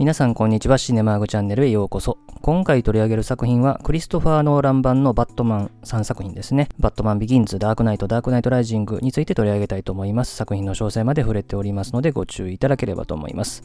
皆さんこんにちは。シネマーグチャンネルへようこそ。今回取り上げる作品はクリストファー・ノーラン版のバットマン3作品ですね。バットマンビギンズ、ダークナイト、ダークナイトライジングについて取り上げたいと思います。作品の詳細まで触れておりますのでご注意いただければと思います。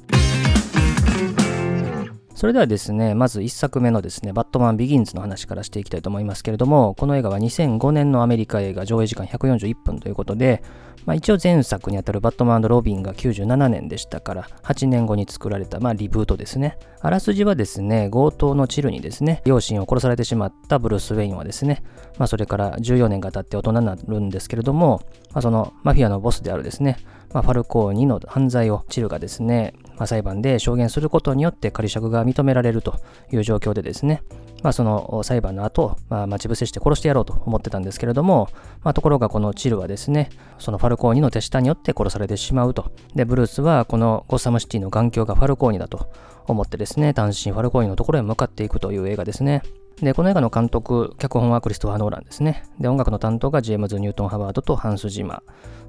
それではですね、まず1作目のですね、バットマンビギンズの話からしていきたいと思いますけれども、この映画は2005年のアメリカ映画上映時間141分ということで、まあ、一応前作にあたるバットマンロビンが97年でしたから、8年後に作られた、まあ、リブートですね。あらすじはですね、強盗のチルにですね、両親を殺されてしまったブルース・ウェインはですね、まあ、それから14年が経って大人になるんですけれども、まあ、そのマフィアのボスであるですね、まあ、ファルコーニの犯罪をチルがですね、まあ、裁判で証言することによって仮釈が認められるという状況でですね、まあ、その裁判の後、まあ、待ち伏せして殺してやろうと思ってたんですけれども、まあ、ところがこのチルはですね、そのファルコーニの手下によって殺されてしまうと。で、ブルースはこのゴッサムシティの眼鏡がファルコーニだと思ってですね、単身ファルコーニのところへ向かっていくという映画ですね。で、この映画の監督、脚本はクリストファー・ノーランですね。で、音楽の担当がジェームズ・ニュートン・ハワードとハンス・ジーマー。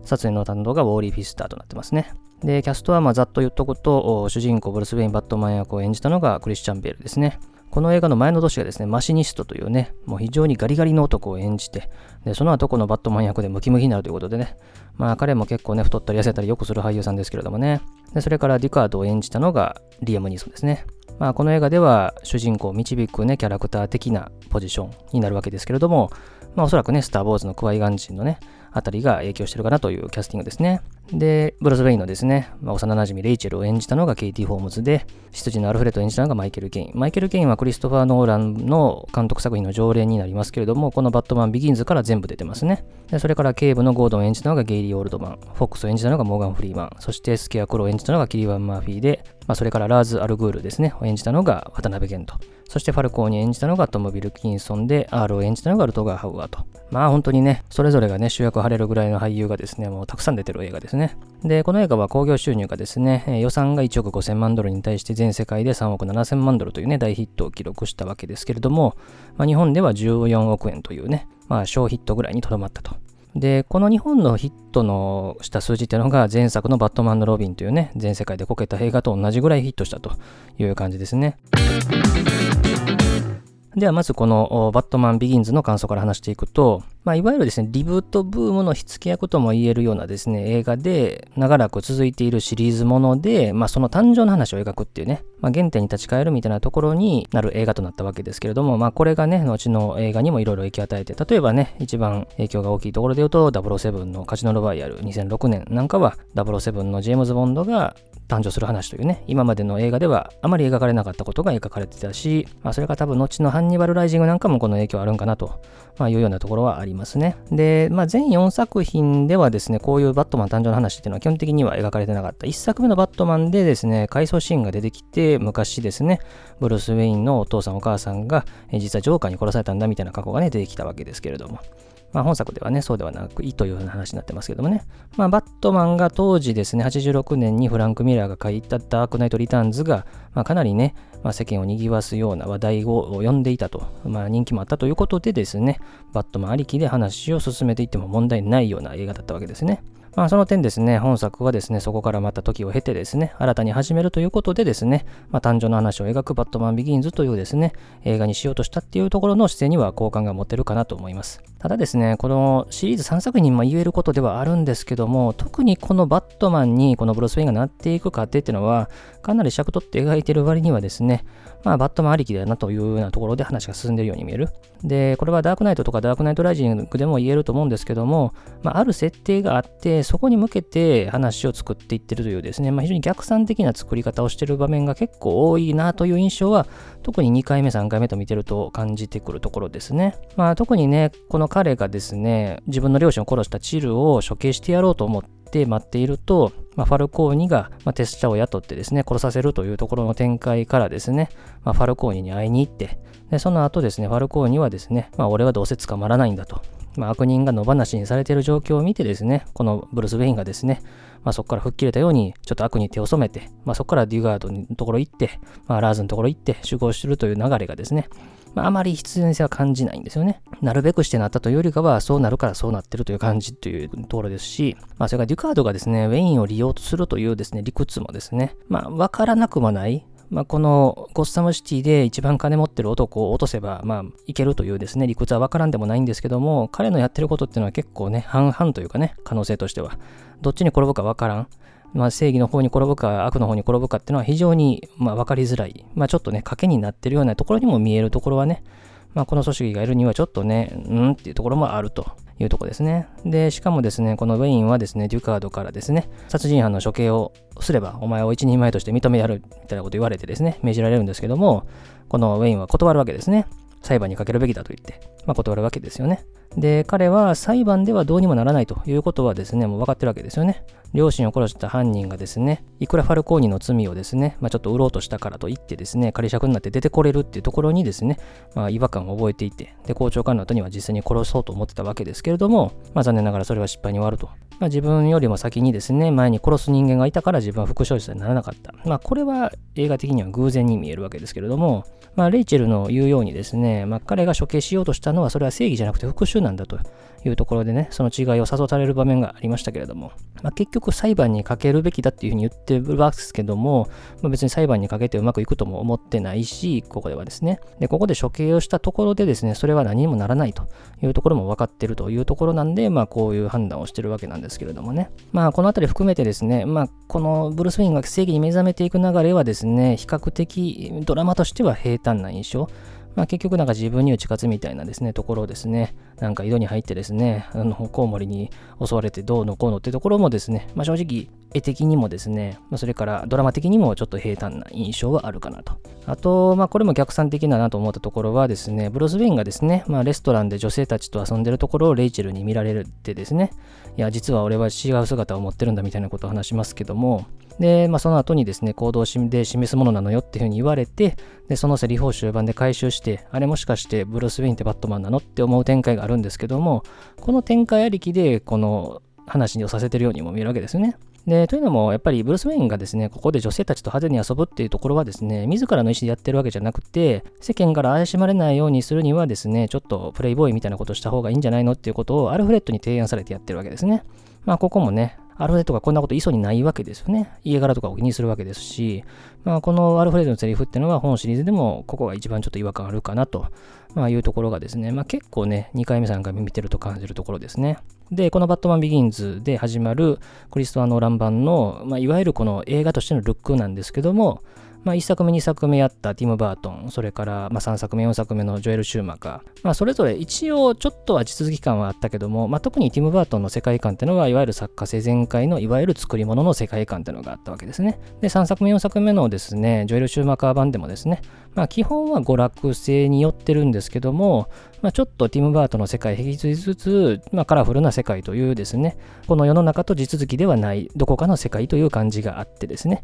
撮影の担当がウォーリー・フィスターとなってますね。で、キャストはまあざっと言っとくと、主人公ブルース・ウェイン・バットマン役を演じたのがクリスチャン・ベールですね。この映画の前の年がですね、マシニストというね、もう非常にガリガリの男を演じて、でその後このバットマン役でムキムキになるということでね、まあ彼も結構ね、太ったり痩せたりよくする俳優さんですけれどもね、でそれからディカードを演じたのがリアム・ニーソンですね。まあこの映画では主人公を導くね、キャラクター的なポジションになるわけですけれども、まあおそらくね、スター・ウォーズのクワイ＝ガン・ジンのね、あたりが影響してるかなというキャスティングですね。で、ブルース・ウェインのですね、まあ、幼馴染レイチェルを演じたのがケイティ・ホームズで、執事のアルフレッドを演じたのがマイケル・ケイン。マイケル・ケインはクリストファー・ノーランの監督作品の常連になりますけれども、このバットマン・ビギンズから全部出てますね。でそれから警部のゴードンを演じたのがゲイリー・オールドマン、フォックスを演じたのがモーガン・フリーマン、そしてスケアクロウを演じたのがキリアン・マーフィーで、まあ、それからラーズ・アルグールですね、を演じたのが渡辺謙と。そしてファルコーに演じたのがトム・ビルキンソンで、R を演じたのがルトガー・ハウアーと。まあ本当にね、それぞれがね、主役を張れるぐらいの俳優がですね、もうたくさん出てる映画です。で、この映画は興行収入がですね、予算が1億5000万ドルに対して全世界で3億7000万ドルというね、大ヒットを記録したわけですけれども、まあ、日本では14億円というね、まあ小ヒットぐらいにとどまったと。で、この日本のヒットのした数字っていうのが前作のバットマンのロビンというね、全世界でこけた映画と同じぐらいヒットしたという感じですね。ではまずこのバットマンビギンズの感想から話していくと、まあ、いわゆるですね、リブートブームの火付け役とも言えるようなですね、映画で長らく続いているシリーズもので、まあ、その誕生の話を描くっていうね、まあ、原点に立ち返るみたいなところになる映画となったわけですけれども、まあ、これがね、後の映画にもいろいろ影響を与えて、例えばね、一番影響が大きいところで言うと、007のカジノロワイヤル2006年なんかは、007のジェームズ・ボンドが誕生する話というね、今までの映画ではあまり描かれなかったことが描かれてたし、まあ、それが多分後のハンニバル・ライジングなんかもこの影響あるんかなと、まあ、いうようなところはあります。ますね。で、まあ、全4作品ではですね、こういうバットマン誕生の話っていうのは基本的には描かれてなかった。1作目のバットマンでですね、回想シーンが出てきて、昔ですね、ブルース・ウェインのお父さんお母さんが、実はジョーカーに殺されたんだみたいな過去がね、出てきたわけですけれども。まあ、本作ではね、そうではなく、いいという話になってますけどもね。まあ、バットマンが当時ですね、86年にフランク・ミラーが書いたダークナイト・リターンズが、まあ、かなりね、まあ、世間を賑わすような話題を呼んでいたと、まあ、人気もあったということでですね、バットマンありきで話を進めていっても問題ないような映画だったわけですね。まあ、その点ですね、本作はですね、そこからまた時を経てですね、新たに始めるということでですね、まあ、誕生の話を描くバットマンビギンズというですね、映画にしようとしたっていうところの姿勢には好感が持てるかなと思います。ただですね、このシリーズ3作品にも言えることではあるんですけども、特にこのバットマンにこのブルース・ウェインがなっていく過程っていうのは、かなり尺取って描いてる割にはですね、まあ、バットマンありきだなというようなところで話が進んでいるように見える。で、これはダークナイトとかダークナイトライジングでも言えると思うんですけども、まあ、ある設定があって、そこに向けて話を作っていってるというですね、まあ、非常に逆算的な作り方をしている場面が結構多いなという印象は、特に2回目、3回目と見てると感じてくるところですね。まあ、特にね、この彼がですね、自分の両親を殺したチルを処刑してやろうと思って、待っていると、まあ、ファルコーニが、まあ、手下を雇ってですね、殺させるというところの展開からですね、まあ、ファルコーニに会いに行って、でその後ですね、ファルコーニはですね、まあ、俺はどうせ捕まらないんだと。まあ、悪人が野放しにされている状況を見てですね、このブルース・ウェインがですね、まあ、そこから吹っ切れたように、ちょっと悪に手を染めて、まあ、そこからデュガードのところ行って、まあ、ラーズのところ行って集合するという流れがですね、まあ、あまり必然性は感じないんですよね。なるべくしてなったというよりかは、そうなるからそうなってるという感じというところですし、まあ、それからデュカードがですね、ウェインを利用するというですね、理屈もですね、まあ、わからなくもない、まあ、このゴッサムシティで一番金持ってる男を落とせば、まあ、いけるというですね、理屈はわからんでもないんですけども、彼のやってることっていうのは結構ね、半々というかね、可能性としては。どっちに転ぶかわからん。まあ、正義の方に転ぶか、悪の方に転ぶかっていうのは非常に、まあ、分かりづらい。まあ、ちょっとね、賭けになってるようなところにも見えるところはね、まあ、この組織がいるにはちょっとね、うんっていうところもあるというとこですね。で、しかもですね、このウェインはですね、デュカードからですね、殺人犯の処刑をすれば、お前を一人前として認めやるみたいなこと言われてですね、命じられるんですけども、このウェインは断るわけですね。裁判にかけるべきだと言って、まあ、断るわけですよね。で、彼は裁判ではどうにもならないということはですね、もう分かってるわけですよね。両親を殺した犯人がですね、いくらファルコーニの罪をですね、まあ、ちょっと売ろうとしたからと言ってですね、仮釈になって出てこれるっていうところにですね、まあ、違和感を覚えていて、で、校長官の後には実際に殺そうと思ってたわけですけれども、まあ、残念ながらそれは失敗に終わると。まあ、自分よりも先にですね、前に殺す人間がいたから自分は副将者にならなかった。まあ、これは映画的には偶然に見えるわけですけれども、まあ、レイチェルの言うようにですね、まあ、彼が処刑しようとしたのはそれは正義じゃなくて復讐なんだというところでね、その違いを誘される場面がありましたけれども、まあ、結局裁判にかけるべきだっていうふうに言ってるわけですけども、まあ、別に裁判にかけてうまくいくとも思ってないし、ここではですね。で、ここで処刑をしたところでですね、それは何にもならないというところも分かってるというところなんで、まあこういう判断をしてるわけなんですけれどもね。まあこのあたり含めてですね、まあこのブルース・ウィンが正義に目覚めていく流れはですね、比較的ドラマとしては平坦な印象。まあ、結局なんか自分に打ち勝つみたいなですね、ところをですね、なんか井戸に入ってですね、あの、コウモリに襲われてどうのこうのってところもですね、まあ、正直、絵的にもですね、まあ、それからドラマ的にもちょっと平坦な印象はあるかなと。あと、まあ、これも逆算的だなと思ったところはですね、ブルース・ウェインがですね、まあ、レストランで女性たちと遊んでるところをレイチェルに見られるってですね、いや、実は俺は違う姿を持ってるんだみたいなことを話しますけども、で、まあ、その後にですね、行動で示すものなのよっていうふうに言われて、で、そのセリフを終盤で回収して、あれもしかしてブルース・ウィンってバットマンなのって思う展開があるんですけども、この展開ありきで、この話をさせてるようにも見えるわけですよね。で、というのも、やっぱりブルース・ウェインがですね、ここで女性たちと派手に遊ぶっていうところはですね、自らの意思でやってるわけじゃなくて、世間から怪しまれないようにするにはですね、ちょっとプレイボーイみたいなことした方がいいんじゃないのっていうことをアルフレッドに提案されてやってるわけですね。まあ、ここもね、アルフレッドがこんなこと言いそうにないわけですよね。家柄とかを気にするわけですし、まあ、このアルフレッドのセリフっていうのは本シリーズでもここが一番ちょっと違和感あるかなと、まあ、いうところがですね、まあ、結構ね、2回目3回目見てると感じるところですね。で、このバットマンビギンズで始まるクリストア・ノーラン版の、まあ、いわゆるこの映画としてのルックなんですけども、まあ、1作目、2作目やったティム・バートン、それから、まあ、3作目、4作目のジョエル・シューマカー、まあ、それぞれ一応ちょっとは地続き感はあったけども、まあ、特にティム・バートンの世界観っていうのは、いわゆる作家性全開のいわゆる作り物の世界観っていうのがあったわけですね。で、3作目、4作目のですね、ジョエル・シューマーカー版でもですね、まあ、基本は娯楽性によってるんですけども、まあ、ちょっとティム・バートンの世界引き継ぎつつ、まあ、カラフルな世界というですね、この世の中と地続きではないどこかの世界という感じがあってですね、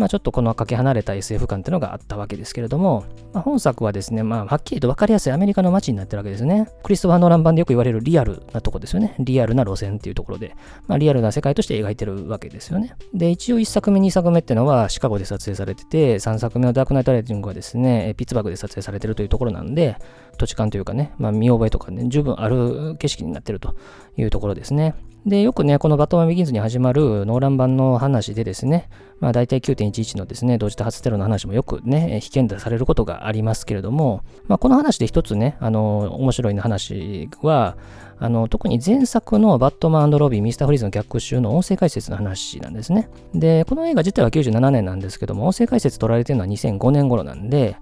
まあ、ちょっとこのかけ離れた SF 感っていうのがあったわけですけれども、まあ、本作はですね、まあ、はっきりと分かりやすいアメリカの街になってるわけですね。クリストファー・ノーラン版でよく言われるリアルなとこですよね。リアルな路線っていうところで、まあ、リアルな世界として描いてるわけですよね。で、一応1作目、2作目っていうのはシカゴで撮影されてて、3作目のダークナイト・ライティングはですね、ピッツバーグで撮影されてるというところなんで、土地感というかね、まあ、見覚えとかね、十分ある景色になってるというところですね。で、よくね、このバットマン・ビギンズに始まるノーラン版の話でですね、まあ大体9.11のですね、同時多発テロの話もよくね、被験打されることがありますけれども、まあこの話で一つね、あの、面白い話は、あの、特に前作のバットマンロビー、ミスターフリーズの逆襲の音声解説の話なんですね。で、この映画自体は97年なんですけども、音声解説取られてるのは2005年頃なんで、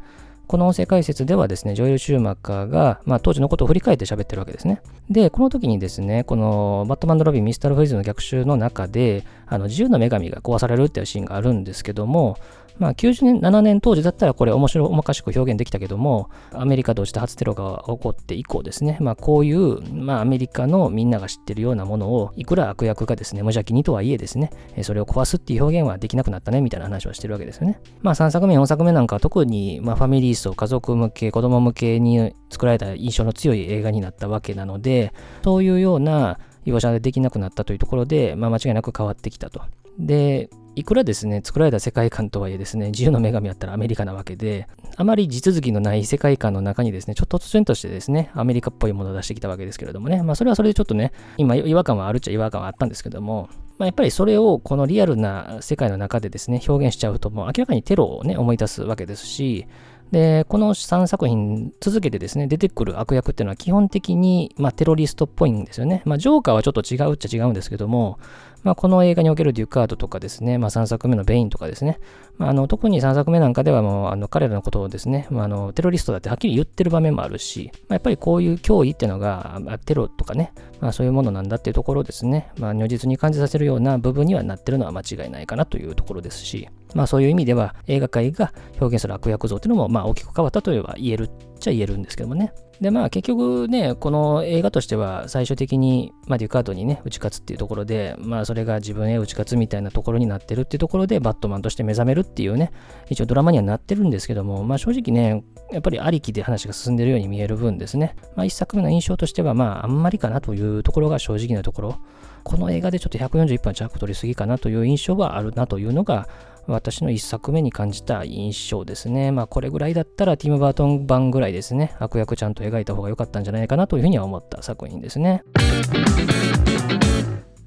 この音声解説ではですね、ジョエル・シューマッカーが、まあ、当時のことを振り返って喋ってるわけですね。で、この時にですね、このバットマンド・ロビン・ミスター・フリーズの逆襲の中で、あの自由の女神が壊されるっていうシーンがあるんですけども、まあ、97年当時だったらこれ面白おまかしく表現できたけども、アメリカ同時多発テロが起こって以降ですね、まあ、こういう、まあ、アメリカのみんなが知ってるようなものを、いくら悪役がですね、無邪気にとはいえですね、それを壊すっていう表現はできなくなったね、みたいな話をしてるわけですよね。まあ、3作目、4作目なんかは特に、まあ、ファミリー層、家族向け、子供向けに作られた印象の強い映画になったわけなので、そういうような描写でできなくなったというところで、まあ、間違いなく変わってきたと。で、いくらですね、作られた世界観とはいえですね、自由の女神だったらアメリカなわけで、あまり地続きのない世界観の中にですね、ちょっと突然としてですね、アメリカっぽいものを出してきたわけですけれどもね、まあそれはそれでちょっとね、今違和感はあるっちゃ違和感はあったんですけども、まあ、やっぱりそれをこのリアルな世界の中でですね、表現しちゃうと、もう明らかにテロをね、思い出すわけですし、で、この3作品続けてですね、出てくる悪役っていうのは基本的に、まあ、テロリストっぽいんですよね。まあ、ジョーカーはちょっと違うっちゃ違うんですけども、まあ、この映画におけるデュカードとかですね、まあ、3作目のベインとかですね、まあ、あの特に3作目なんかではもうあの彼らのことをですね、まあ、あのテロリストだってはっきり言ってる場面もあるし、まあ、やっぱりこういう脅威っていうのが、まあ、テロとかね、まあ、そういうものなんだっていうところですね、まあ、如実に感じさせるような部分にはなってるのは間違いないかなというところですし、まあ、そういう意味では映画界が表現する悪役像っていうのもまあ大きく変わったといえば言えるっちゃ言えるんですけどもね。で、まあ結局ね、この映画としては最終的に、まあ、デュカートにね、打ち勝つっていうところで、まあそれが自分へ打ち勝つみたいなところになってるっていうところで、バットマンとして目覚めるっていうね、一応ドラマにはなってるんですけども、まあ正直ね、やっぱりありきで話が進んでるように見える分ですね、まあ一作目の印象としては、まああんまりかなというところが正直なところ、この映画でちょっと141分弱取りすぎかなという印象はあるなというのが、私の一作目に感じた印象ですね。まあこれぐらいだったらティム・バートン版ぐらいですね。悪役ちゃんと描いた方が良かったんじゃないかなというふうには思った作品ですね。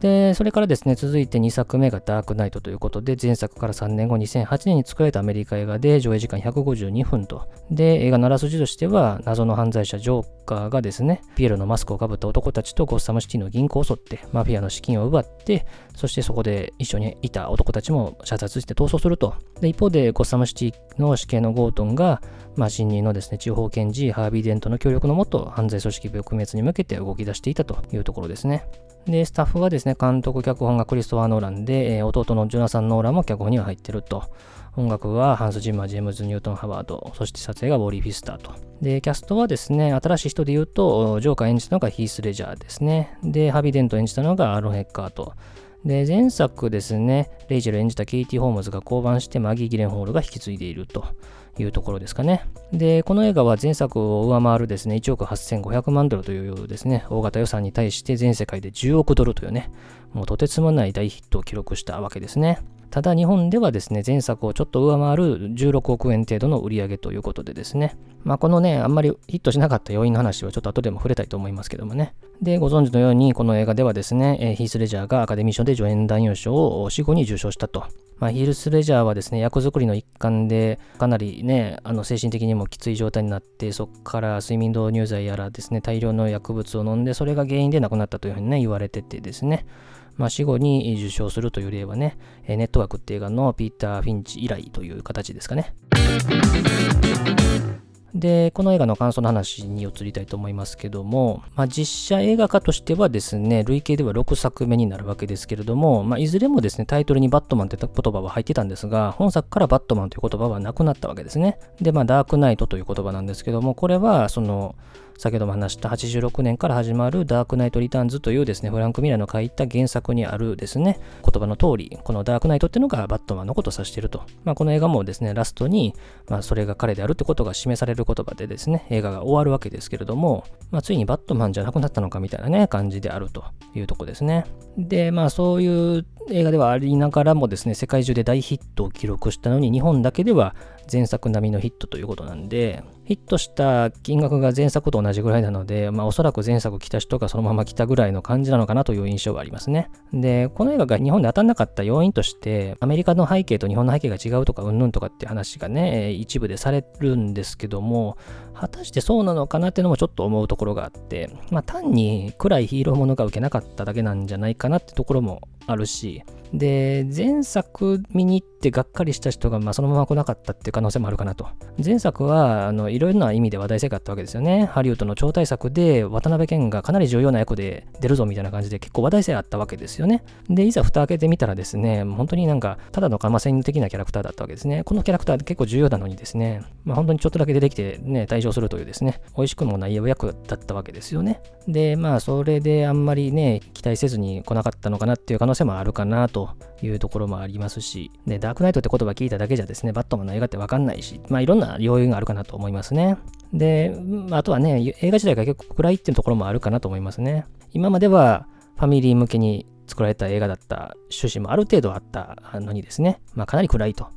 で、それからですね、続いて2作目がダークナイトということで、前作から3年後、2008年に作られたアメリカ映画で上映時間152分と。で、映画のあらすじとしては、謎の犯罪者ジョーカーがですね、ピエロのマスクをかぶった男たちとゴッサムシティの銀行を襲って、マフィアの資金を奪って、そしてそこで一緒にいた男たちも射殺して逃走すると。で、一方でゴッサムシティの死刑のゴートンが、まあ、新任のですね、地方検事、ハービー・デントの協力のもと、犯罪組織撲滅に向けて動き出していたというところですね。で、スタッフはですね、監督、脚本がクリストファー・ノーランで、えー、弟のジョナサン・ノーランも脚本には入ってると。音楽はハンス・ジンマー、ジェームズ・ニュートン・ハワード、そして撮影がウォーリー・フィスターと。で、キャストはですね、新しい人で言うと、ジョーカー演じたのがヒース・レジャーですね。で、ハービー・デント演じたのがアーロン・エッカートと。で、前作ですね、レイジェル演じたケイティ・ホームズが降板してマギー・ギレンホールが引き継いでいると。いうところですかね。で、この映画は前作を上回るですね、1億8500万ドルというですね、大型予算に対して全世界で10億ドルというね、もうとてつもない大ヒットを記録したわけですね。ただ日本ではですね、前作をちょっと上回る16億円程度の売り上げということでですね、まあこのね、あんまりヒットしなかった要因の話はちょっと後でも触れたいと思いますけどもね。で、ご存知のようにこの映画ではですね、ヒース・レジャーがアカデミー賞で助演男優賞を死後に受賞したと。まあ、ヒルスレジャーはですね、役作りの一環で、かなりね、あの精神的にもきつい状態になって、そこから睡眠導入剤やらですね、大量の薬物を飲んで、それが原因で亡くなったというふうにね、言われててですね、まあ、死後に受賞するという例はね、ネットワークって映画のピーター・フィンチ以来という形ですかね。で、この映画の感想の話に移りたいと思いますけども、まあ、実写映画化としてはですね、累計では6作目になるわけですけれども、まあ、いずれもですね、タイトルにバットマンという言葉は入ってたんですが、本作からバットマンという言葉はなくなったわけですね。で、まあ、ダークナイトという言葉なんですけども、これは、その、先ほども話した86年から始まるダークナイト・リターンズというですね、フランク・ミラーの書いた原作にあるですね、言葉の通り、このダークナイトっていうのがバットマンのことを指していると。まあ、この映画もですね、ラストに、まあ、それが彼であるってことが示される言葉でですね、映画が終わるわけですけれども、まあ、ついにバットマンじゃなくなったのかみたいなね、感じであるというとこですね。で、まあそういう映画ではありながらもですね、世界中で大ヒットを記録したのに、日本だけでは前作並みのヒットということなんで、ヒットした金額が前作と同じぐらいなので、まあおそらく前作来た人がそのまま来たぐらいの感じなのかなという印象がありますね。で、この映画が日本で当たんなかった要因として、アメリカの背景と日本の背景が違うとか、うんぬんとかって話がね、一部でされるんですけども、果たしてそうなのかなっていうのもちょっと思うところがあって、まあ単に暗いヒーローものが受けなかっただけなんじゃないかなってところもあるし、で、前作見に行ってがっかりした人がまあそのまま来なかったっていう可能性もあるかなと。前作はあのいろいろな意味で話題性があったわけですよね。ハリウッドの超大作で渡辺謙がかなり重要な役で出るぞみたいな感じで結構話題性あったわけですよね。で、いざ蓋開けてみたらですね、本当になんかただのかません的なキャラクターだったわけですね。このキャラクター結構重要なのにですね、まあ、本当にちょっとだけ出てきてね、退場するというですね、美味しくもない役だったわけですよね。で、まあそれであんまりね、期待せずに来なかったのかなっていう可能性もあるかなとというところもありますし、で、ダークナイトって言葉聞いただけじゃですね、バットマンの映画ってわかんないし、まあいろんな要因があるかなと思いますね。で、あとはね、映画自体が結構暗いっていうところもあるかなと思いますね。今まではファミリー向けに作られた映画だった趣旨もある程度あったのにですね、まあかなり暗いと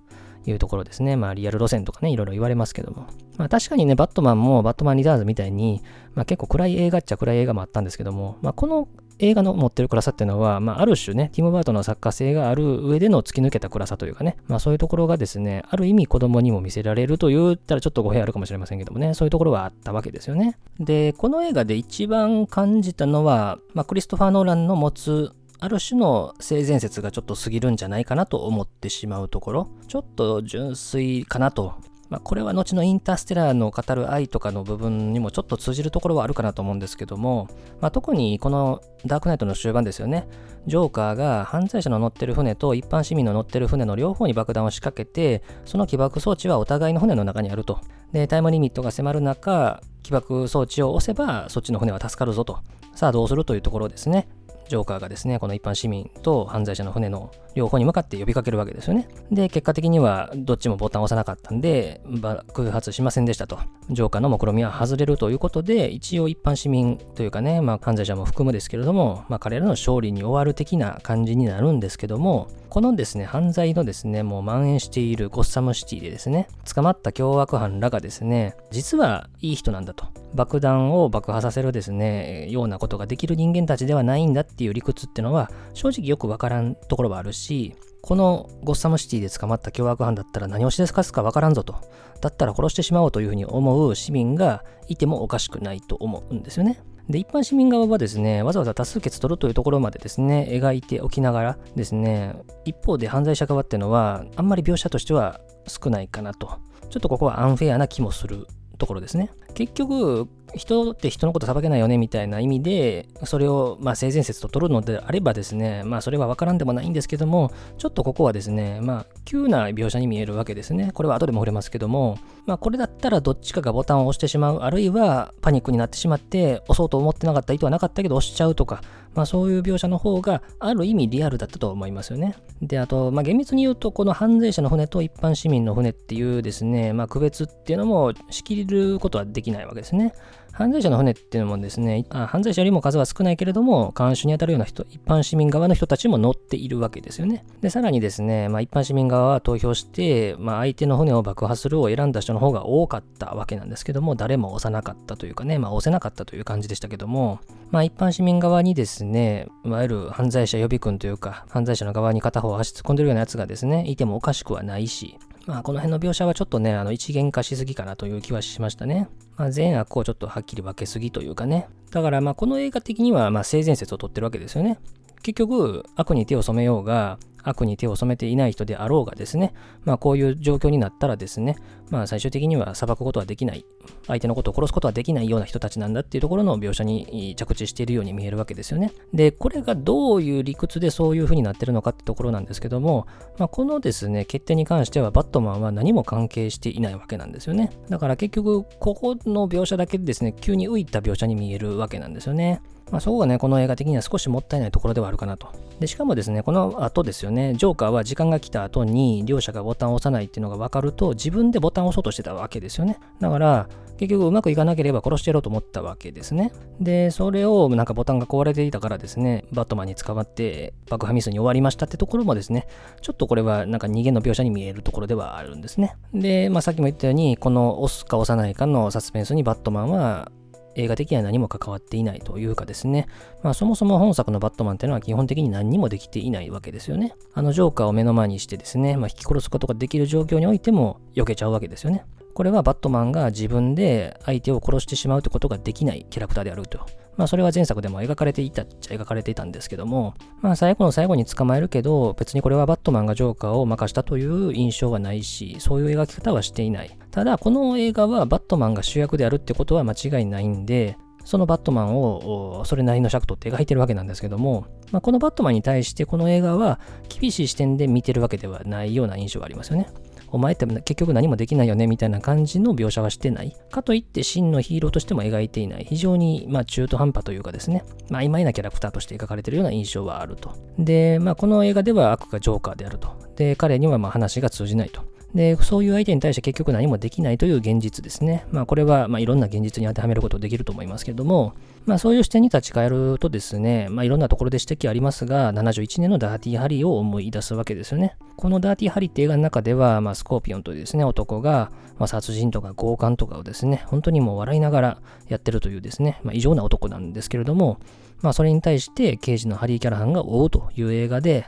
いうところですね。まあリアル路線とかね、いろいろ言われますけども。まあ確かにね、バットマンもバットマンリターズみたいに、まあ結構暗い映画っちゃ暗い映画もあったんですけども、まあこの映画の持ってる暗さっていうのは、まあ、ある種ね、ティム・バートの作家性がある上での突き抜けた暗さというかね、まあ、そういうところがですね、ある意味子供にも見せられると言ったらちょっと語弊あるかもしれませんけどもね、そういうところはあったわけですよね。で、この映画で一番感じたのは、まあ、クリストファー・ノーランの持つある種の性善説がちょっと過ぎるんじゃないかなと思ってしまうところ、ちょっと純粋かなとまあ、これは後のインターステラーの語る愛とかの部分にもちょっと通じるところはあるかなと思うんですけども、まあ、特にこのダークナイトの終盤ですよね。ジョーカーが犯罪者の乗ってる船と一般市民の乗ってる船の両方に爆弾を仕掛けて、その起爆装置はお互いの船の中にあると。で、タイムリミットが迫る中、起爆装置を押せばそっちの船は助かるぞと。さあどうするというところですね。ジョーカーがですね、この一般市民と犯罪者の船の両方に向かって呼びかけるわけですよね。で、結果的にはどっちもボタンを押さなかったんで、爆発しませんでしたと。ジョーカーの目論見は外れるということで、一応一般市民というかね、まあ犯罪者も含むですけれども、まあ彼らの勝利に終わる的な感じになるんですけども、このですね、犯罪のですね、もう蔓延しているゴッサムシティでですね、捕まった凶悪犯らがですね、実はいい人なんだと。爆弾を爆破させるですね、ようなことができる人間たちではないんだっていう理屈っていうのは、正直よくわからんところはあるし、このゴッサムシティで捕まった凶悪犯だったら何をしでかすかわからんぞと。だったら殺してしまおうというふうに思う市民がいてもおかしくないと思うんですよね。で、一般市民側はですね、わざわざ多数決取るというところまでですね、描いておきながらですね、一方で犯罪者側っていうのは、あんまり描写としては少ないかなと。ちょっとここはアンフェアな気もするところですね。結局、人って人のこと裁けないよねみたいな意味で、それをまあ性善説と取るのであればですね、まあそれは分からんでもないんですけども、ちょっとここはですね、まあ急な描写に見えるわけですね。これは後でも触れますけども、まあこれだったらどっちかがボタンを押してしまう、あるいはパニックになってしまって、押そうと思ってなかった意図はなかったけど押しちゃうとか、まあそういう描写の方がある意味リアルだったと思いますよね。で、あと、まあ厳密に言うと、この犯罪者の船と一般市民の船っていうですね、まあ区別っていうのも仕切ることはできないわけですね。犯罪者の船っていうのもですね、あ犯罪者よりも数は少ないけれども、監守に当たるような人、一般市民側の人たちも乗っているわけですよね。で、さらにですね、まあ、一般市民側は投票して、まあ、相手の船を爆破するを選んだ人の方が多かったわけなんですけども、誰も押さなかったというかね、まあ、押せなかったという感じでしたけども、まあ、一般市民側にですね、いわゆる犯罪者予備軍というか、犯罪者の側に片方足突っ込んでるようなやつがですね、いてもおかしくはないし、まあ、この辺の描写はちょっとね、あの一元化しすぎかなという気はしましたね。まあ、善悪をちょっとはっきり分けすぎというかね。だからまあこの映画的にはま性善説を取ってるわけですよね。結局悪に手を染めようが悪に手を染めていない人であろうがですね、まあこういう状況になったらですね、まあ最終的には裁くことはできない、相手のことを殺すことはできないような人たちなんだっていうところの描写に着地しているように見えるわけですよね。で、これがどういう理屈でそういう風になってるのかってところなんですけども、まあこのですね、決定に関してはバットマンは何も関係していないわけなんですよね。だから結局、ここの描写だけでですね、急に浮いた描写に見えるわけなんですよね。まあ、そこがね、この映画的には少しもったいないところではあるかなと。で、しかもですね、この後ですよね、ジョーカーは時間が来た後に両者がボタンを押さないっていうのが分かると、自分でボタンを押そうとしてたわけですよね。だから、結局うまくいかなければ殺してやろうと思ったわけですね。で、それをなんかボタンが壊れていたからですね、バットマンに捕まって爆破ミスに終わりましたってところもですね、ちょっとこれはなんか逃げの描写に見えるところではあるんですね。で、まあさっきも言ったように、この押すか押さないかのサスペンスにバットマンは映画的には何も関わっていないというかですね、まあそもそも本作のバットマンっていうのは基本的に何にもできていないわけですよね。あのジョーカーを目の前にしてですね、まあ引き殺すことができる状況においても避けちゃうわけですよね。これはバットマンが自分で相手を殺してしまうということができないキャラクターであると。まあそれは前作でも描かれていたっちゃ描かれていたんですけども、まあ最後の最後に捕まえるけど、別にこれはバットマンがジョーカーを任したという印象はないし、そういう描き方はしていない。ただ、この映画はバットマンが主役であるってことは間違いないんで、そのバットマンをそれなりの尺取って描いてるわけなんですけども、まあ、このバットマンに対してこの映画は厳しい視点で見てるわけではないような印象がありますよね。お前って結局何もできないよねみたいな感じの描写はしてない。かといって真のヒーローとしても描いていない。非常にまあ中途半端というかですね、まあ曖昧なキャラクターとして描かれているような印象はあると。で、まあこの映画では悪がジョーカーであると。で、彼にはま話が通じないと。で、そういう相手に対して結局何もできないという現実ですね。まあこれは、まあいろんな現実に当てはめることできると思いますけれども、まあそういう視点に立ち返るとですね、まあいろんなところで指摘ありますが、71年のダーティーハリーを思い出すわけですよね。このダーティーハリーって映画の中では、まあスコーピオンというですね、男が、まあ、殺人とか強姦とかをですね、本当にもう笑いながらやってるというですね、まあ異常な男なんですけれども、まあそれに対して刑事のハリー・キャラハンが追うという映画で、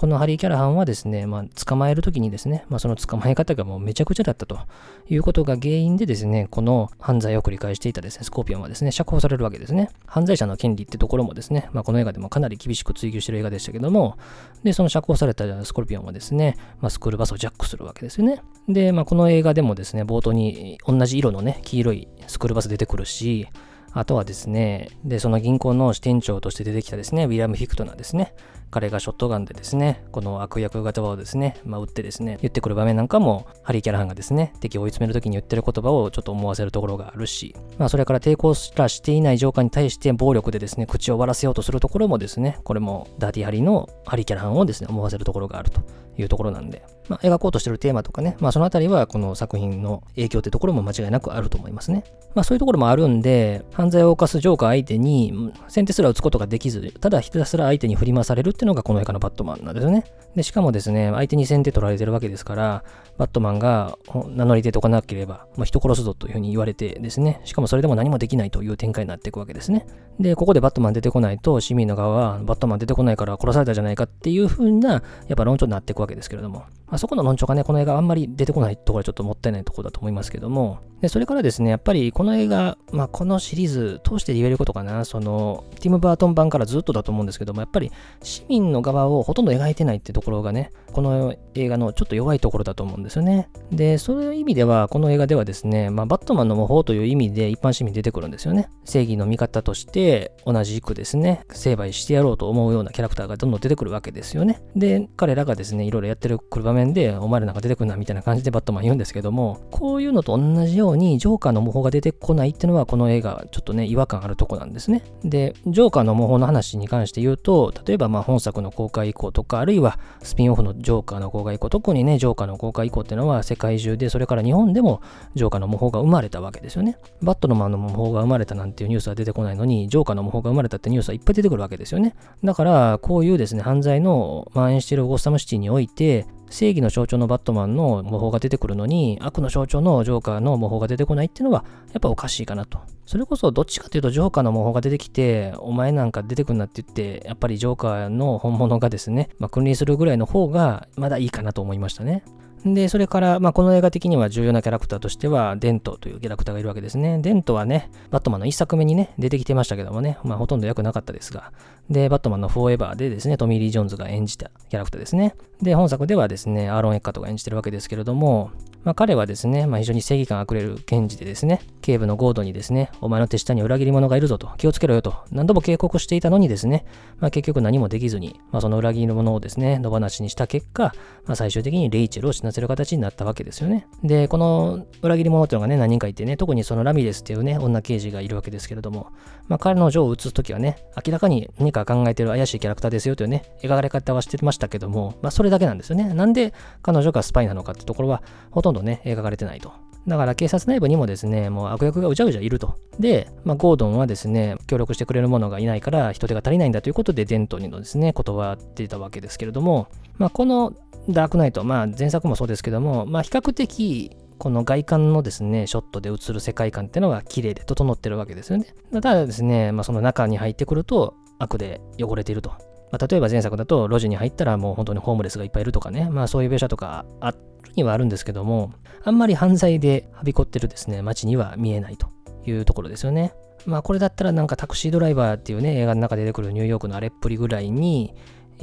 このハリー・キャラハンはですね、まあ、捕まえるときにですね、まあ、その捕まえ方がもうめちゃくちゃだったということが原因でですね、この犯罪を繰り返していたですね、スコーピオンはですね、釈放されるわけですね。犯罪者の権利ってところもですね、まあ、この映画でもかなり厳しく追求してる映画でしたけども、で、その釈放されたスコーピオンはですね、まあ、スクールバスをジャックするわけですよね。で、まあ、この映画でもですね、冒頭に同じ色のね、黄色いスクールバス出てくるし、あとはですね、で、その銀行の支店長として出てきたですね、ウィリアム・フィクトナーですね。彼がショットガンでですね、この悪役型をですね、まあ、撃ってですね、言ってくる場面なんかも、ハリー・キャラハンがですね、敵を追い詰める時に言ってる言葉をちょっと思わせるところがあるし、まあ、それから抵抗すらしていないジョーカーに対して暴力でですね、口を割らせようとするところもですね、これもダーティーハリーのハリー・キャラハンをですね、思わせるところがあるというところなんで、まあ、描こうとしてるテーマとかね、まあ、そのあたりはこの作品の影響ってところも間違いなくあると思いますね。まあ、そういうところもあるんで、犯罪を犯すジョーカー相手に先手すら打つことができず、ただひたすら相手に振り回されるっていうのがこの映画のバットマンなんですよね。で、しかもですね、相手に先手取られてるわけですから、バットマンが名乗り出ておかなければ、まあ、人殺すぞというふうに言われてですね、しかもそれでも何もできないという展開になっていくわけですね。で、ここでバットマン出てこないと、市民の側はバットマン出てこないから殺されたじゃないかっていうふうな、やっぱ論調になっていくわけですけれども、まあ、そこの論調がね、この映画あんまり出てこないところはちょっともったいないところだと思いますけども、で、それからですね、やっぱりこの映画、まあ、このシリーズ通して言えることかな、その、ティム・バートン版からずっとだと思うんですけども、やっぱり市民の側をほとんど描いてないってところがね、この映画のちょっと弱いところだと思うんですよね。で、そういう意味では、この映画ではですね、まあ、バットマンの模倣という意味で一般市民出てくるんですよね。正義の味方として同じくですね、成敗してやろうと思うようなキャラクターがどんどん出てくるわけですよね。で、彼らがですね、いろいろやってる場面で、お前らなんか出てくるなみたいな感じでバットマン言うんですけども、こういうのと同じように、ジョーカーの模倣が出てこないっていうのは、この映画、ちょっとね、違和感あるとこなんですね。で、ジョーカーの模倣の話に関して言うと、例えばまあ本作の公開以降とか、あるいはスピンオフのジョーカーの公開以降、特にね、ジョーカーの公開以降っていうのは世界中で、それから日本でもジョーカーの模倣が生まれたわけですよね。バットのマンの模倣が生まれたなんていうニュースは出てこないのに、ジョーカーの模倣が生まれたってニュースはいっぱい出てくるわけですよね。だから、こういうですね、犯罪の蔓延しているゴッサムシティにおいて、正義の象徴のバットマンの模倣が出てくるのに、悪の象徴のジョーカーの模倣が出てこないっていうのは、やっぱおかしいかなと。それこそどっちかというと、ジョーカーの模倣が出てきて、お前なんか出てくんなって言って、やっぱりジョーカーの本物がですね、まあ、君臨するぐらいの方が、まだいいかなと思いましたね。で、それから、まあ、この映画的には重要なキャラクターとしては、デントというキャラクターがいるわけですね。デントはね、バットマンの一作目にね、出てきてましたけどもね、まあ、ほとんど役なかったですが、で、バットマンのフォーエバーでですね、トミー・リー・ジョーンズが演じたキャラクターですね。で、本作ではですね、アーロン・エッカートが演じてるわけですけれども、まあ、彼はですね、まあ、非常に正義感あふれる検事でですね、警部のゴードにですね、お前の手下に裏切り者がいるぞと、気をつけろよと、何度も警告していたのにですね、まあ、結局何もできずに、まあ、その裏切り者をですね、野放しにした結果、まあ、最終的にレイチェルを死なせる形になったわけですよね。で、この裏切り者っていうのがね、何人かいてね、特にそのラミレスっていうね、女刑事がいるわけですけれども、まあ、彼の女を撃つときはね、明らかに何か考えてる怪しいキャラクターですよというね、描かれ方はしてましたけども、まあ、それだけなんですよね。なんで彼女がスパイなのかってところは、ほとんどね、描かれてないと。だから警察内部にもですね、もう悪役がうじゃうじゃいると。で、まあ、ゴードンはですね、協力してくれる者がいないから人手が足りないんだということで、デントにのですね、断っていたわけですけれども、まあ、このダークナイト、まあ、前作もそうですけども、まあ、比較的、この外観のですね、ショットで映る世界観っていうのが綺麗で整ってるわけですよね。ただですね、まあ、その中に入ってくると悪で汚れていると。まあ、例えば前作だと路地に入ったらもう本当にホームレスがいっぱいいるとかね、まあそういう描写とかあるにはあるんですけども、あんまり犯罪ではびこってるですね、街には見えないというところですよね。まあこれだったらなんかタクシードライバーっていうね、映画の中で出てくるニューヨークのあれっぷりぐらいに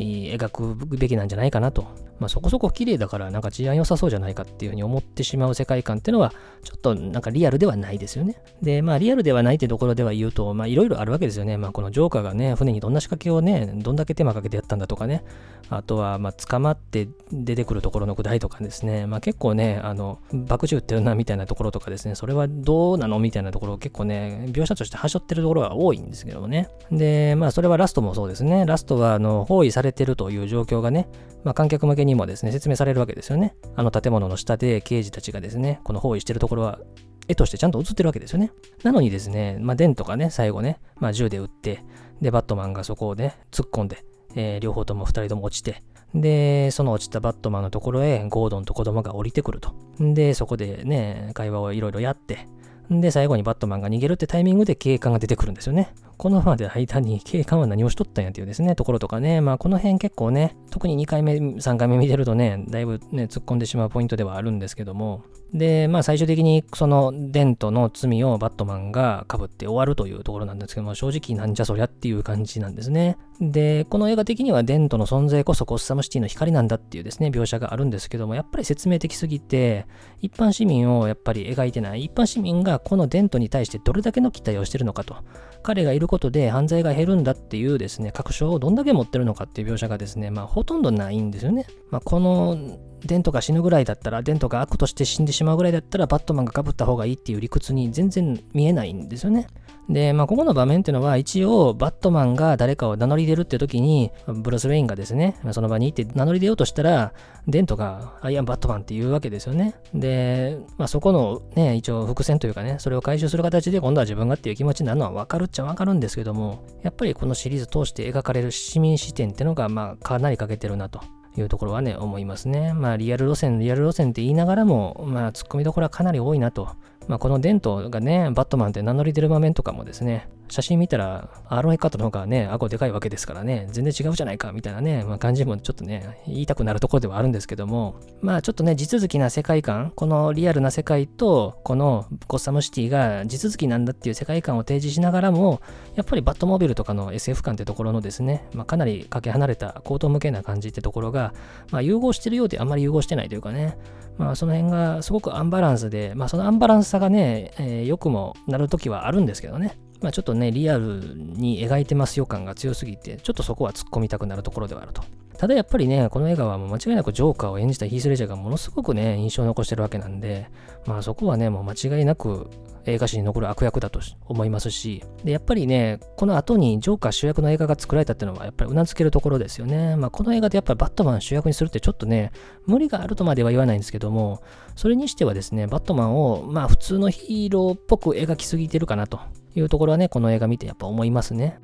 描くべきなんじゃないかなとまあ、そこそこ綺麗だからなんか治安良さそうじゃないかっていうふうに思ってしまう世界観っていうのはちょっとなんかリアルではないですよね。で、まあリアルではないってところでは言うと、まあいろいろあるわけですよね。まあこのジョーカーがね、船にどんな仕掛けをね、どんだけ手間かけてやったんだとかね。あとは、まあ捕まって出てくるところのくだりとかですね。まあ結構ね、あの、爆銃ってるなみたいなところとかですね、それはどうなのみたいなところを結構ね、描写としてはしょってるところが多いんですけどもね。で、まあそれはラストもそうですね。ラストはあの、包囲されれてるという状況がね、まあ、観客向けにもですね、説明されるわけですよね。あの建物の下で刑事たちがですね、この包囲してるところは絵としてちゃんと映ってるわけですよね。なのにですね、まあ、デンとかね、最後ね、まあ、銃で撃って、で、バットマンがそこをね、突っ込んで、えー、両方とも2人とも落ちて、で、その落ちたバットマンのところへゴードンと子供が降りてくると。で、そこでね、会話をいろいろやって、で、最後にバットマンが逃げるってタイミングで警官が出てくるんですよね。このままで間に警官は何をしとったんやっていうですね、ところとかね、まあこの辺結構ね、特に2回目、3回目見てるとね、だいぶね、突っ込んでしまうポイントではあるんですけども、で、まあ最終的にそのデントの罪をバットマンが被って終わるというところなんですけども、正直なんじゃそりゃっていう感じなんですね。で、この映画的にはデントの存在こそコッサムシティの光なんだっていうですね、描写があるんですけども、やっぱり説明的すぎて、一般市民をやっぱり描いてない、一般市民がこのデントに対してどれだけの期待をしてるのかと、彼がいることで犯罪が減るんだっていうですね、確証をどんだけ持ってるのかっていう描写がですね、まあほとんどないんですよね。まあこのデントが死ぬぐらいだったら、デントが悪として死んでしまうぐらいだったら、バットマンが被った方がいいっていう理屈に全然見えないんですよね。で、まあ、ここの場面っていうのは、一応、バットマンが誰かを名乗り出るって時に、ブルース・ウェインがですね、その場に行って名乗り出ようとしたら、デントが、アイアン・バットマンって言うわけですよね。で、まあ、そこのね、一応伏線というかね、それを回収する形で今度は自分がっていう気持ちになるのはわかるっちゃわかるんですけども、やっぱりこのシリーズ通して描かれる市民視点っていうのが、まあ、かなり欠けてるなと。いうところはね、思いますね。まあ、リアル路線、リアル路線って言いながらも、まあ、ツッコミどころはかなり多いなと。まあ、このデントがね、バットマンって名乗り出る場面とかもですね、写真見たら、アーロン・エッカートの方がね、顎でかいわけですからね、全然違うじゃないか、みたいなね、まあ、感じもちょっとね、言いたくなるところではあるんですけども、まあちょっとね、地続きな世界観、このリアルな世界と、このゴッサムシティが地続きなんだっていう世界観を提示しながらも、やっぱりバットモービルとかの SF 感ってところのですね、まあ、かなりかけ離れた高等無形な感じってところが、まあ、融合してるようであんまり融合してないというかね、まあその辺がすごくアンバランスで、まあそのアンバランスさがね、えー、良くもなるときはあるんですけどね。まあちょっとね、リアルに描いてますよ感が強すぎて、ちょっとそこは突っ込みたくなるところではあると。ただやっぱりね、この映画はもう間違いなくジョーカーを演じたヒース・レジャーがものすごくね、印象を残してるわけなんで、まあそこはね、もう間違いなく映画史に残る悪役だと思いますし、で、やっぱりね、この後にジョーカー主役の映画が作られたっていうのはやっぱりうなずけるところですよね。まあこの映画でやっぱりバットマン主役にするってちょっとね、無理があるとまでは言わないんですけども、それにしてはですね、バットマンをまあ普通のヒーローっぽく描きすぎてるかなというところはね、この映画見てやっぱ思いますね。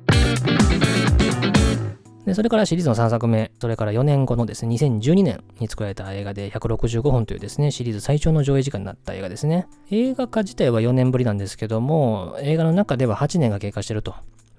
で、それからシリーズの3作目、それから4年後のですね、2012年に作られた映画で165本というですね、シリーズ最長の上映時間になった映画ですね。映画化自体は4年ぶりなんですけども、映画の中では8年が経過してると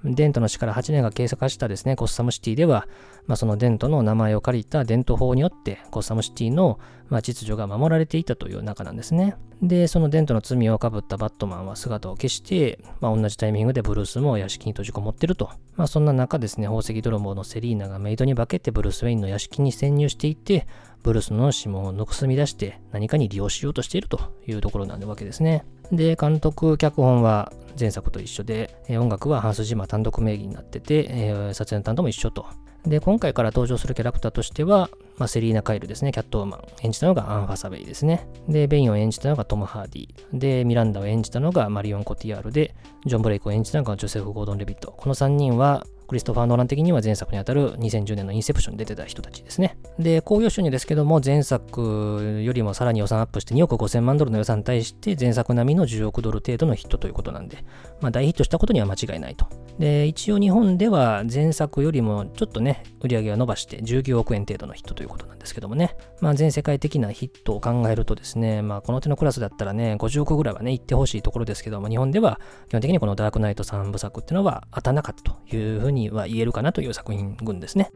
デントの死から8年が経過したですね、コッサムシティでは、まあ、そのデントの名前を借りたデント法によって、コッサムシティの、まあ、秩序が守られていたという中なんですね。で、そのデントの罪をかぶったバットマンは姿を消して、まあ、同じタイミングでブルースも屋敷に閉じこもってると。まあ、そんな中ですね、宝石泥棒のセリーナがメイドに化けてブルース・ウェインの屋敷に潜入していって、ブルースの指紋を盗み出して何かに利用しようとしているというところなわけですね。で、監督、脚本は前作と一緒で、え音楽はハンス・ジマ単独名義になってて、え、撮影の担当も一緒と。で、今回から登場するキャラクターとしては、まあ、セリーナ・カイルですね、キャットウーマン。演じたのがアン・ファサベイですね。で、ベインを演じたのがトム・ハーディ。で、ミランダを演じたのがマリオン・コティアールで、ジョン・ブレイクを演じたのがジョセフ・ゴードン・レビット。この3人は、クリストファー・ノーラン的には前作にあたる2010年のインセプションに出てた人たちですね。で、興行収入ですけども、前作よりもさらに予算アップして2億5000万ドルの予算に対して前作並みの10億ドル程度のヒットということなんで、まあ大ヒットしたことには間違いないと。で、一応日本では前作よりもちょっとね、売り上げを伸ばして19億円程度のヒットということなんですけどもね。まあ全世界的なヒットを考えるとですね、まあこの手のクラスだったらね、50億ぐらいはね、行ってほしいところですけども、日本では基本的にこのダークナイト3部作っていうのは当たらなかったというふうにには言えるかなという作品群ですね。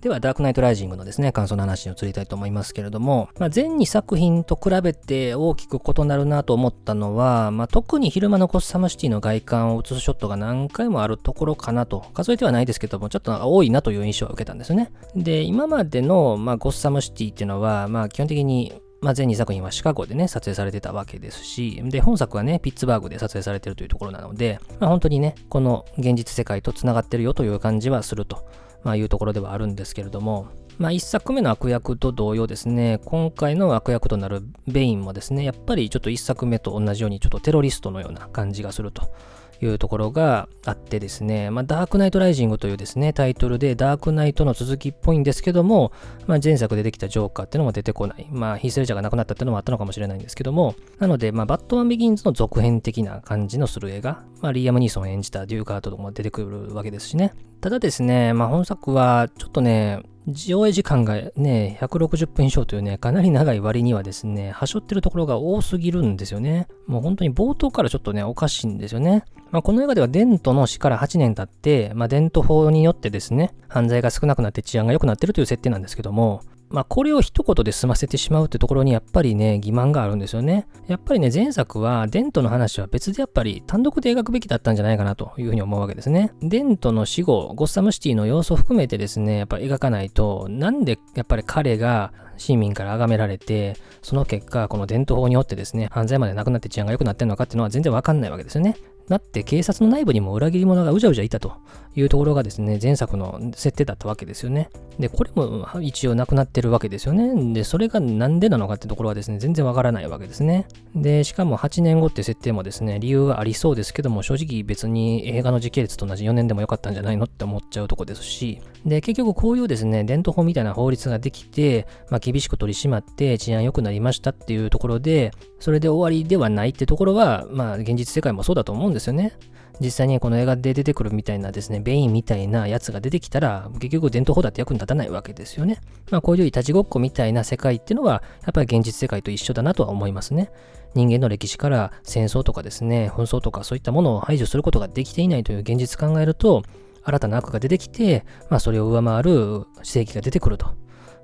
では、ダークナイトライジングのですね、感想の話に移りたいと思いますけれども、まあ、全2作品と比べて大きく異なるなと思ったのは、まあ、特に昼間のコッサムシティの外観を映すショットが何回もあるところかなと、数えてはないですけども、ちょっと多いなという印象を受けたんですね。で、今までの、まあ、ゴッサムシティっていうのは、まあ、基本的にまあ、全2作品はシカゴでね、撮影されてたわけですし、で、本作はね、ピッツバーグで撮影されてるというところなので、まあ、本当にね、この現実世界と繋がってるよという感じはすると、まあ、いうところではあるんですけれども、まあ、1作目の悪役と同様ですね、今回の悪役となるベインもですね、やっぱりちょっと1作目と同じようにちょっとテロリストのような感じがすると。いうところがあってですね、まあ、ダークナイトライジングというですね、タイトルでダークナイトの続きっぽいんですけども、まあ、前作でできたジョーカーっていうのも出てこない。まあ、ヒースレジャーが亡くなったっていうのもあったのかもしれないんですけども、なので、まあ、バットマンビギンズの続編的な感じのする映画、まあ、リーアム・ニーソン演じたデューカートとかも出てくるわけですしね。ただですね、まあ、本作はちょっとね、上映時間がね、160分以上というね、かなり長い割にはですね、端折ってるところが多すぎるんですよね。もう本当に冒頭からちょっとね、おかしいんですよね。まあ、この映画ではデントの死から8年経って、まあ、デント法によってですね、犯罪が少なくなって治安が良くなってるという設定なんですけども、まあ、これを一言で済ませてしまうってところにやっぱりね、欺瞞があるんですよね。やっぱりね、前作はデントの話は別でやっぱり単独で描くべきだったんじゃないかなというふうに思うわけですね。デントの死後、ゴッサムシティの要素を含めてですね、やっぱり描かないと、なんでやっぱり彼が市民から崇められて、その結果、この伝統法によってですね、犯罪までなくなって治安が良くなってるのかっていうのは全然わかんないわけですよね。だって警察の内部にも裏切り者がうじゃうじゃいたというところがですね、前作の設定だったわけですよね。で、これも一応なくなってるわけですよね。で、それがなんでなのかってところはですね、全然わからないわけですね。で、しかも8年後って設定もですね、理由がありそうですけども、正直別に映画の時系列と同じ4年でもよかったんじゃないのって思っちゃうとこですし、で、結局こういうですね、伝統法みたいな法律ができて、まあ、厳しく取り締まって治安良くなりましたっていうところで、それで終わりではないってところは、まあ、現実世界もそうだと思うんですですよね。実際にこの映画で出てくるみたいなですね、ベインみたいなやつが出てきたら、結局伝統法だって役に立たないわけですよね。まあこういういたちごっこみたいな世界っていうのは、やっぱり現実世界と一緒だなとは思いますね。人間の歴史から戦争とかですね、紛争とかそういったものを排除することができていないという現実考えると、新たな悪が出てきて、まあそれを上回る正義が出てくると。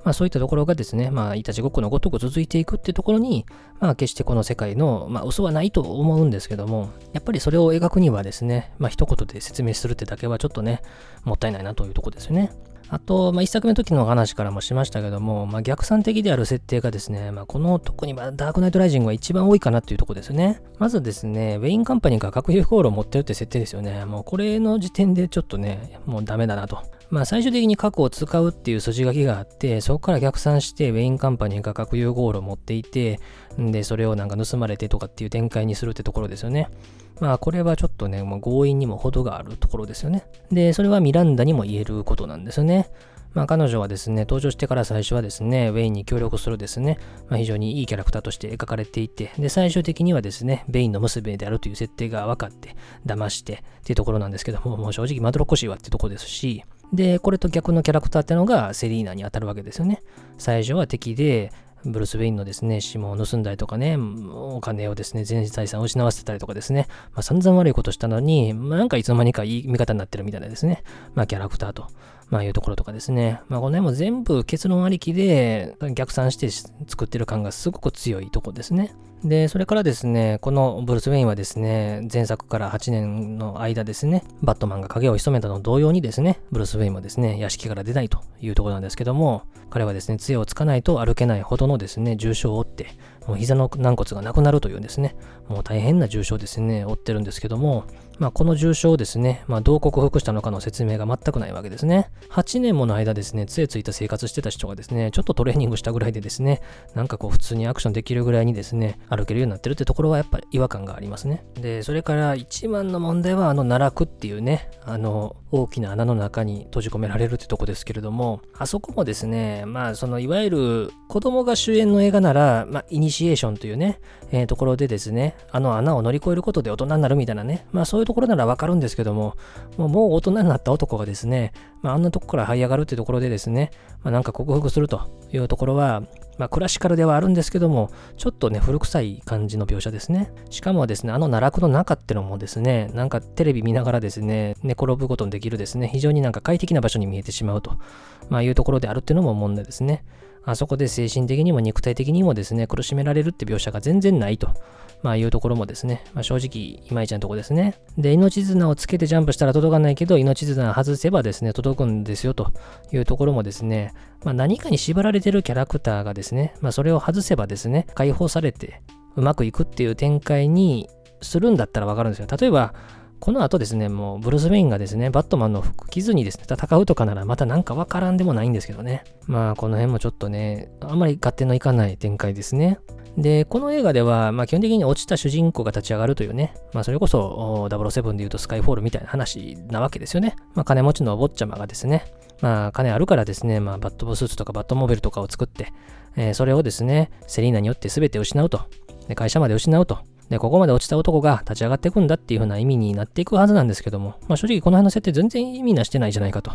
まあそういったところがですね、まあいたちごっこのごとく続いていくってところに、まあ決してこの世界の、まあ嘘はないと思うんですけども、やっぱりそれを描くにはですね、まあ一言で説明するってだけはちょっとね、もったいないなというとこですよね。あと、まあ、一作目の時の話からもしましたけども、まあ、逆算的である設定がですね、まあ、この特にまダークナイトライジングは一番多いかなっていうとこですね。まずですね、ウェインカンパニーが核融合炉を持ってるって設定ですよね。もうこれの時点でちょっとね、もうダメだなと。まあ最終的に核を使うっていう筋書きがあって、そこから逆算してウェインカンパニーが核融合炉を持っていて、で、それをなんか盗まれてとかっていう展開にするってところですよね。まあこれはちょっとね、もう強引にも程があるところですよね。で、それはミランダにも言えることなんですよね。まあ、彼女はですね、登場してから最初はですね、ウェインに協力するですね、まあ、非常にいいキャラクターとして描かれていて、で、最終的にはですね、ベインの娘であるという設定が分かって、騙してっていうところなんですけども、もう正直まどろっこしいわってとこですし、で、これと逆のキャラクターってのがセリーナに当たるわけですよね。最初は敵で、ブルース・ウェインのですね、指紋を盗んだりとかね、お金をですね、全財産を失わせたりとかですね、まあ、散々悪いことしたのに、まあ、なんかいつの間にかいい味方になってるみたいなですね、まあ、キャラクターと、まあ、いうところとかですね、まあ、この辺も全部結論ありきで逆算して作ってる感がすごく強いとこですね。で、それからですね、このブルース・ウェインはですね、前作から8年の間ですね、バットマンが影を潜めたの同様にですね、ブルース・ウェインもですね、屋敷から出ないというところなんですけども、彼はですね、杖をつかないと歩けないほどのですね、重傷を負って、もう膝の軟骨がなくなるというですね、もう大変な重傷ですね、負ってるんですけども、まあ、この重傷をですね、まあ、どう克服したのかの説明が全くないわけですね。8年もの間ですね、杖ついた生活してた人がですね、ちょっとトレーニングしたぐらいでですね、なんかこう普通にアクションできるぐらいにですね、歩けるようになってるってところはやっぱり違和感がありますね。で、それから一番の問題はあの奈落っていうね、あの大きな穴の中に閉じ込められるってとこですけれども、あそこもですね、まあそのいわゆる子供が主演の映画なら、まあイニシエーションというね、えー、ところでですね、あの穴を乗り越えることで大人になるみたいなね、まあそういうところならわかるんですけども、もうもう大人になった男がですね、まああんなとこから這い上がるってところでですね、まあなんか克服するというところは、まあ、クラシカルではあるんですけども、ちょっとね、古臭い感じの描写ですね。しかもですね、あの奈落の中ってのもですね、なんかテレビ見ながらですね、寝転ぶことのできるですね、非常になんか快適な場所に見えてしまうと、まあ、いうところであるっていうのも問題ですね。あそこで精神的にも肉体的にもですね、苦しめられるって描写が全然ないと。まあいうところもですね、まあ、正直いまいちなとこですね。で、命綱をつけてジャンプしたら届かないけど、命綱外せばですね、届くんですよというところもですね、まあ何かに縛られてるキャラクターがですね、まあそれを外せばですね、解放されてうまくいくっていう展開にするんだったらわかるんですよ。例えば、この後ですね、もうブルース・ウェインがですね、バットマンの服着ずにですね、戦うとかならまたなんかわからんでもないんですけどね。まあ、この辺もちょっとね、あんまり合点のいかない展開ですね。で、この映画では、まあ、基本的に落ちた主人公が立ち上がるというね、まあ、それこそ007で言うとスカイフォールみたいな話なわけですよね。まあ、金持ちのお坊ちゃまがですね、まあ、金あるからですね、まあ、バットボスーツとかバットモビルとかを作って、えー、それをですね、セリーナによって全て失うと。で、会社まで失うと。で、ここまで落ちた男が立ち上がっていくんだっていう風な意味になっていくはずなんですけども、まあ正直この辺の設定全然意味なしてないじゃないかと、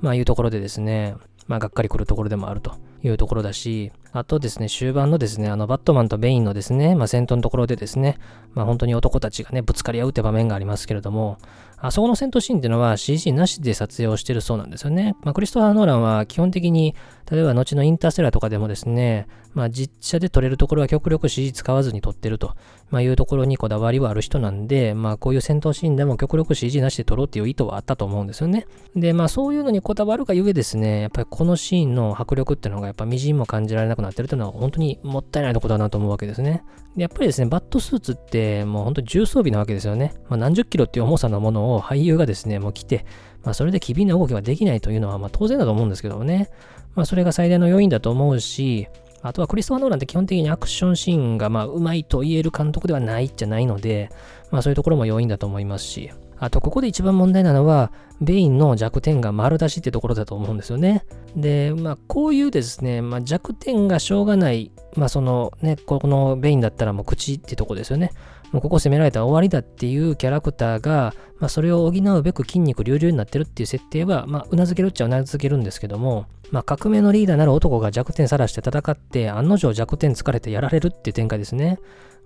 まあいうところでですね、まあがっかりくるところでもあるというところだし、あとですね、終盤のですね、あのバットマンとベインのですね、まあ戦闘のところでですね、まあ本当に男たちがね、ぶつかり合うって場面がありますけれども、あそこの戦闘シーンっていうのは CG なしで撮影をしてるそうなんですよね。まあクリストファー・ノーランは基本的に、例えば後のインターステラーとかでもですね、まあ実写で撮れるところは極力 CG 使わずに撮ってると、まあ、いうところにこだわりはある人なんで、まあこういう戦闘シーンでも極力 CG なしで撮ろうっていう意図はあったと思うんですよね。で、まあそういうのにこだわるがゆえですね、やっぱりこのシーンの迫力っていうのがやっぱみじんも感じられなくなってるというのは本当にもったいないことだなと思うわけですね。でやっぱりですね、バットスーツってもう本当に重装備なわけですよね。まあ、何十キロっていう重さのものを俳優がですね、もう着て、まあ、それで機敏な動きができないというのはまあ当然だと思うんですけどもね。まあ、それが最大の要因だと思うし、あとはクリストファー・ノーランって基本的にアクションシーンがまあうまいと言える監督ではないじゃないので、まあそういうところも要因だと思いますし、あとここで一番問題なのは、ベインの弱点が丸出しってところだと思うんですよね。で、まあこういうですね、まあ、弱点がしょうがない、まあそのね、このベインだったらもう口ってとこですよね。もうここ攻められたら終わりだっていうキャラクターが、まあ、それを補うべく筋肉隆々になってるっていう設定は、まあ、うなずけるっちゃうなずけるんですけども、まあ、革命のリーダーなる男が弱点さらして戦って、案の定弱点疲れてやられるっていう展開ですね。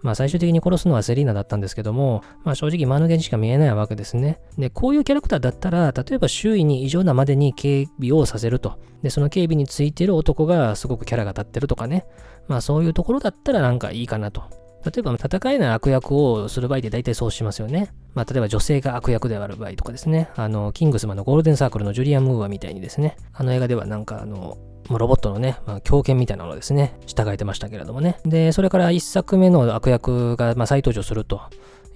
まあ最終的に殺すのはセリーナだったんですけども、まあ正直間抜けにしか見えないわけですね。で、こういうキャラクターだったら、例えば周囲に異常なまでに警備をさせると。で、その警備についてる男がすごくキャラが立ってるとかね。まあそういうところだったらなんかいいかなと。例えば戦えない悪役をする場合って大体そうしますよね。まあ、例えば女性が悪役である場合とかですね。あの、キングスマンのゴールデンサークルのジュリアン・ムーアみたいにですね。あの映画ではなんかあの、ロボットのね、まあ、狂犬みたいなのですね、従えてましたけれどもね。で、それから一作目の悪役が、まあ、再登場すると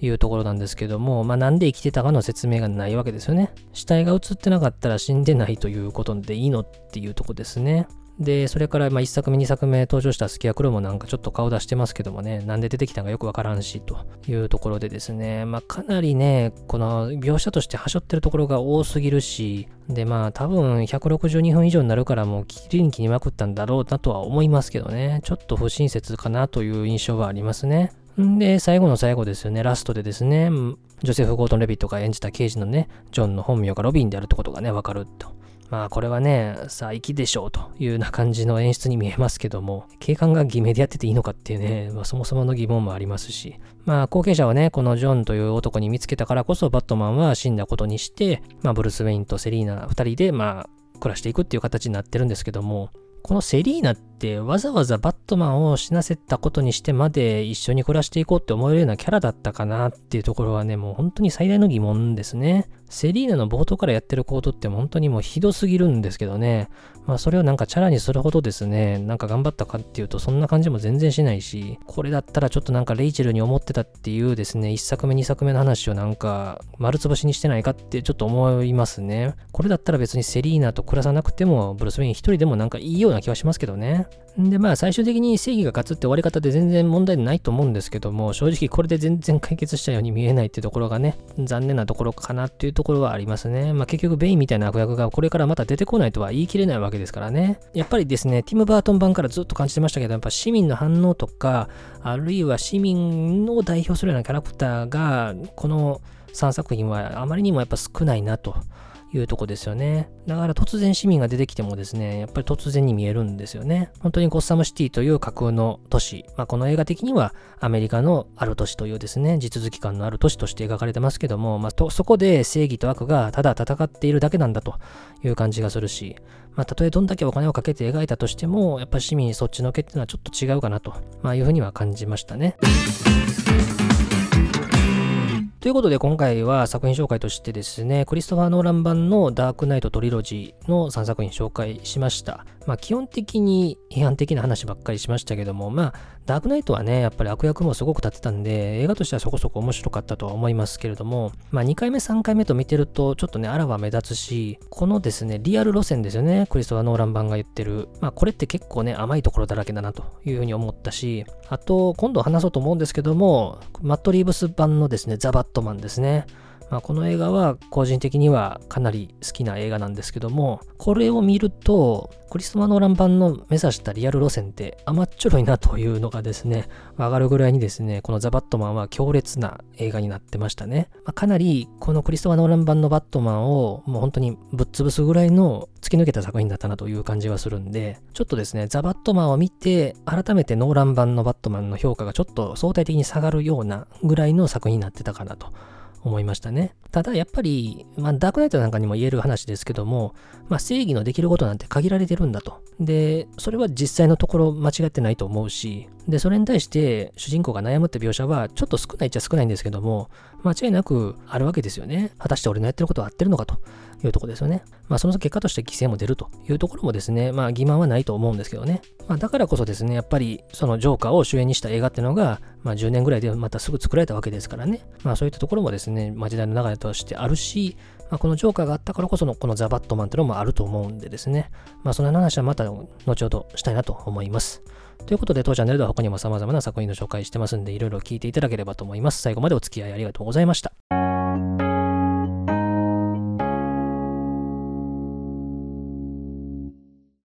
いうところなんですけども、まあ、なんで生きてたかの説明がないわけですよね。死体が映ってなかったら死んでないということでいいのっていうとこですね。で、それからまあ1作目、2作目登場したスキアクロもなんかちょっと顔出してますけどもね、なんで出てきたのかよくわからんし、というところでですね、まあかなりね、この描写としてはしょってるところが多すぎるし、でまあ多分162分以上になるからもうきりに切りまくったんだろうなとは思いますけどね、ちょっと不親切かなという印象はありますね。んで、最後の最後ですよね、ラストでですね、ジョセフ・ゴートン・レビットが演じた刑事のね、ジョンの本名がロビンであるってことがね、わかると。まあこれはね、さあきでしょうというような感じの演出に見えますけども、警官が偽名でやってていいのかっていうね、まあ、そもそもの疑問もありますし、まあ後継者をね、このジョンという男に見つけたからこそバットマンは死んだことにして、まあブルース・ウェインとセリーナ2人でまあ暮らしていくっていう形になってるんですけども、このセリーナっわざわざバットマンを死なせたことにしてまで一緒に暮らしていこうって思えるようなキャラだったかなっていうところはね、もう本当に最大の疑問ですね。セリーナの冒頭からやってる行動って本当にもうひどすぎるんですけどね。まあそれをなんかチャラにするほどですね、なんか頑張ったかっていうとそんな感じも全然しないし、これだったらちょっとなんかレイチェルに思ってたっていうですね、1作目2作目の話をなんか丸つぶしにしてないかってちょっと思いますね。これだったら別にセリーナと暮らさなくてもブルース・ウェイン一人でもなんかいいような気はしますけどね。でまあ最終的に正義が勝つって終わり方で全然問題ないと思うんですけども、正直これで全然解決したように見えないってところがね、残念なところかなっていうところはありますね。まあ、結局、ベインみたいな悪役がこれからまた出てこないとは言い切れないわけですからね。やっぱりですね、ティム・バートン版からずっと感じてましたけど、やっぱ市民の反応とか、あるいは市民を代表するようなキャラクターが、この3作品はあまりにもやっぱ少ないなと。いうとこですよね。だから突然市民が出てきてもですね、やっぱり突然に見えるんですよね。本当にゴッサムシティという架空の都市、まあ、この映画的にはアメリカのある都市というですね、地続き感のある都市として描かれてますけども、まあ、とそこで正義と悪がただ戦っているだけなんだという感じがするし、まあ、たとえどんだけお金をかけて描いたとしても、やっぱり市民そっちのけっていうのはちょっと違うかなと、まあ、いうふうには感じましたね。ということで今回は作品紹介としてですね、クリストファー・ノーラン版のダークナイトトリロジーの3作品紹介しました。まあ基本的に批判的な話ばっかりしましたけども、まあダークナイトはね、やっぱり悪役もすごく立ってたんで、映画としてはそこそこ面白かったとは思いますけれども、まあ2回目3回目と見てるとちょっとね、あらは目立つし、このですね、リアル路線ですよね、クリストファー・ノーラン版が言ってる。まあこれって結構ね、甘いところだらけだなというふうに思ったし、あと今度話そうと思うんですけども、マット・リーブス版のですね、ザ・バットマンですね。まあ、この映画は個人的にはかなり好きな映画なんですけども、これを見ると、クリストマ・ノーラン版の目指したリアル路線って甘っちょろいなというのがですね、わかるぐらいにですね、このザ・バットマンは強烈な映画になってましたね。まあ、かなりこのクリストマ・ノーラン版のバットマンをもう本当にぶっ潰すぐらいの突き抜けた作品だったなという感じはするんで、ちょっとですね、ザ・バットマンを見て、改めてノーラン版のバットマンの評価がちょっと相対的に下がるようなぐらいの作品になってたかなと。思いましたね。ただやっぱり、まあ、ダークナイトなんかにも言える話ですけども、まあ、正義のできることなんて限られてるんだと。で、それは実際のところ間違ってないと思うし、で、それに対して主人公が悩むって描写はちょっと少ないっちゃ少ないんですけども、間違いなくあるわけですよね。果たして俺のやってることは合ってるのかというとこですよね。まあその結果として犠牲も出るというところもですね、まあ欺瞞はないと思うんですけどね。まあだからこそですね、やっぱりそのジョーカーを主演にした映画っていうのが、まあ10年ぐらいでまたすぐ作られたわけですからね。まあそういったところもですね、まあ時代の流れとしてあるし、まあ、このジョーカーがあったからこそのこのザ・バットマンっていうのもあると思うんでですね。まあその話はまた後ほどしたいなと思います。ということで、当チャンネルでは他にも様々な作品の紹介してますんで、いろいろ聞いていただければと思います。最後までお付き合いありがとうございました。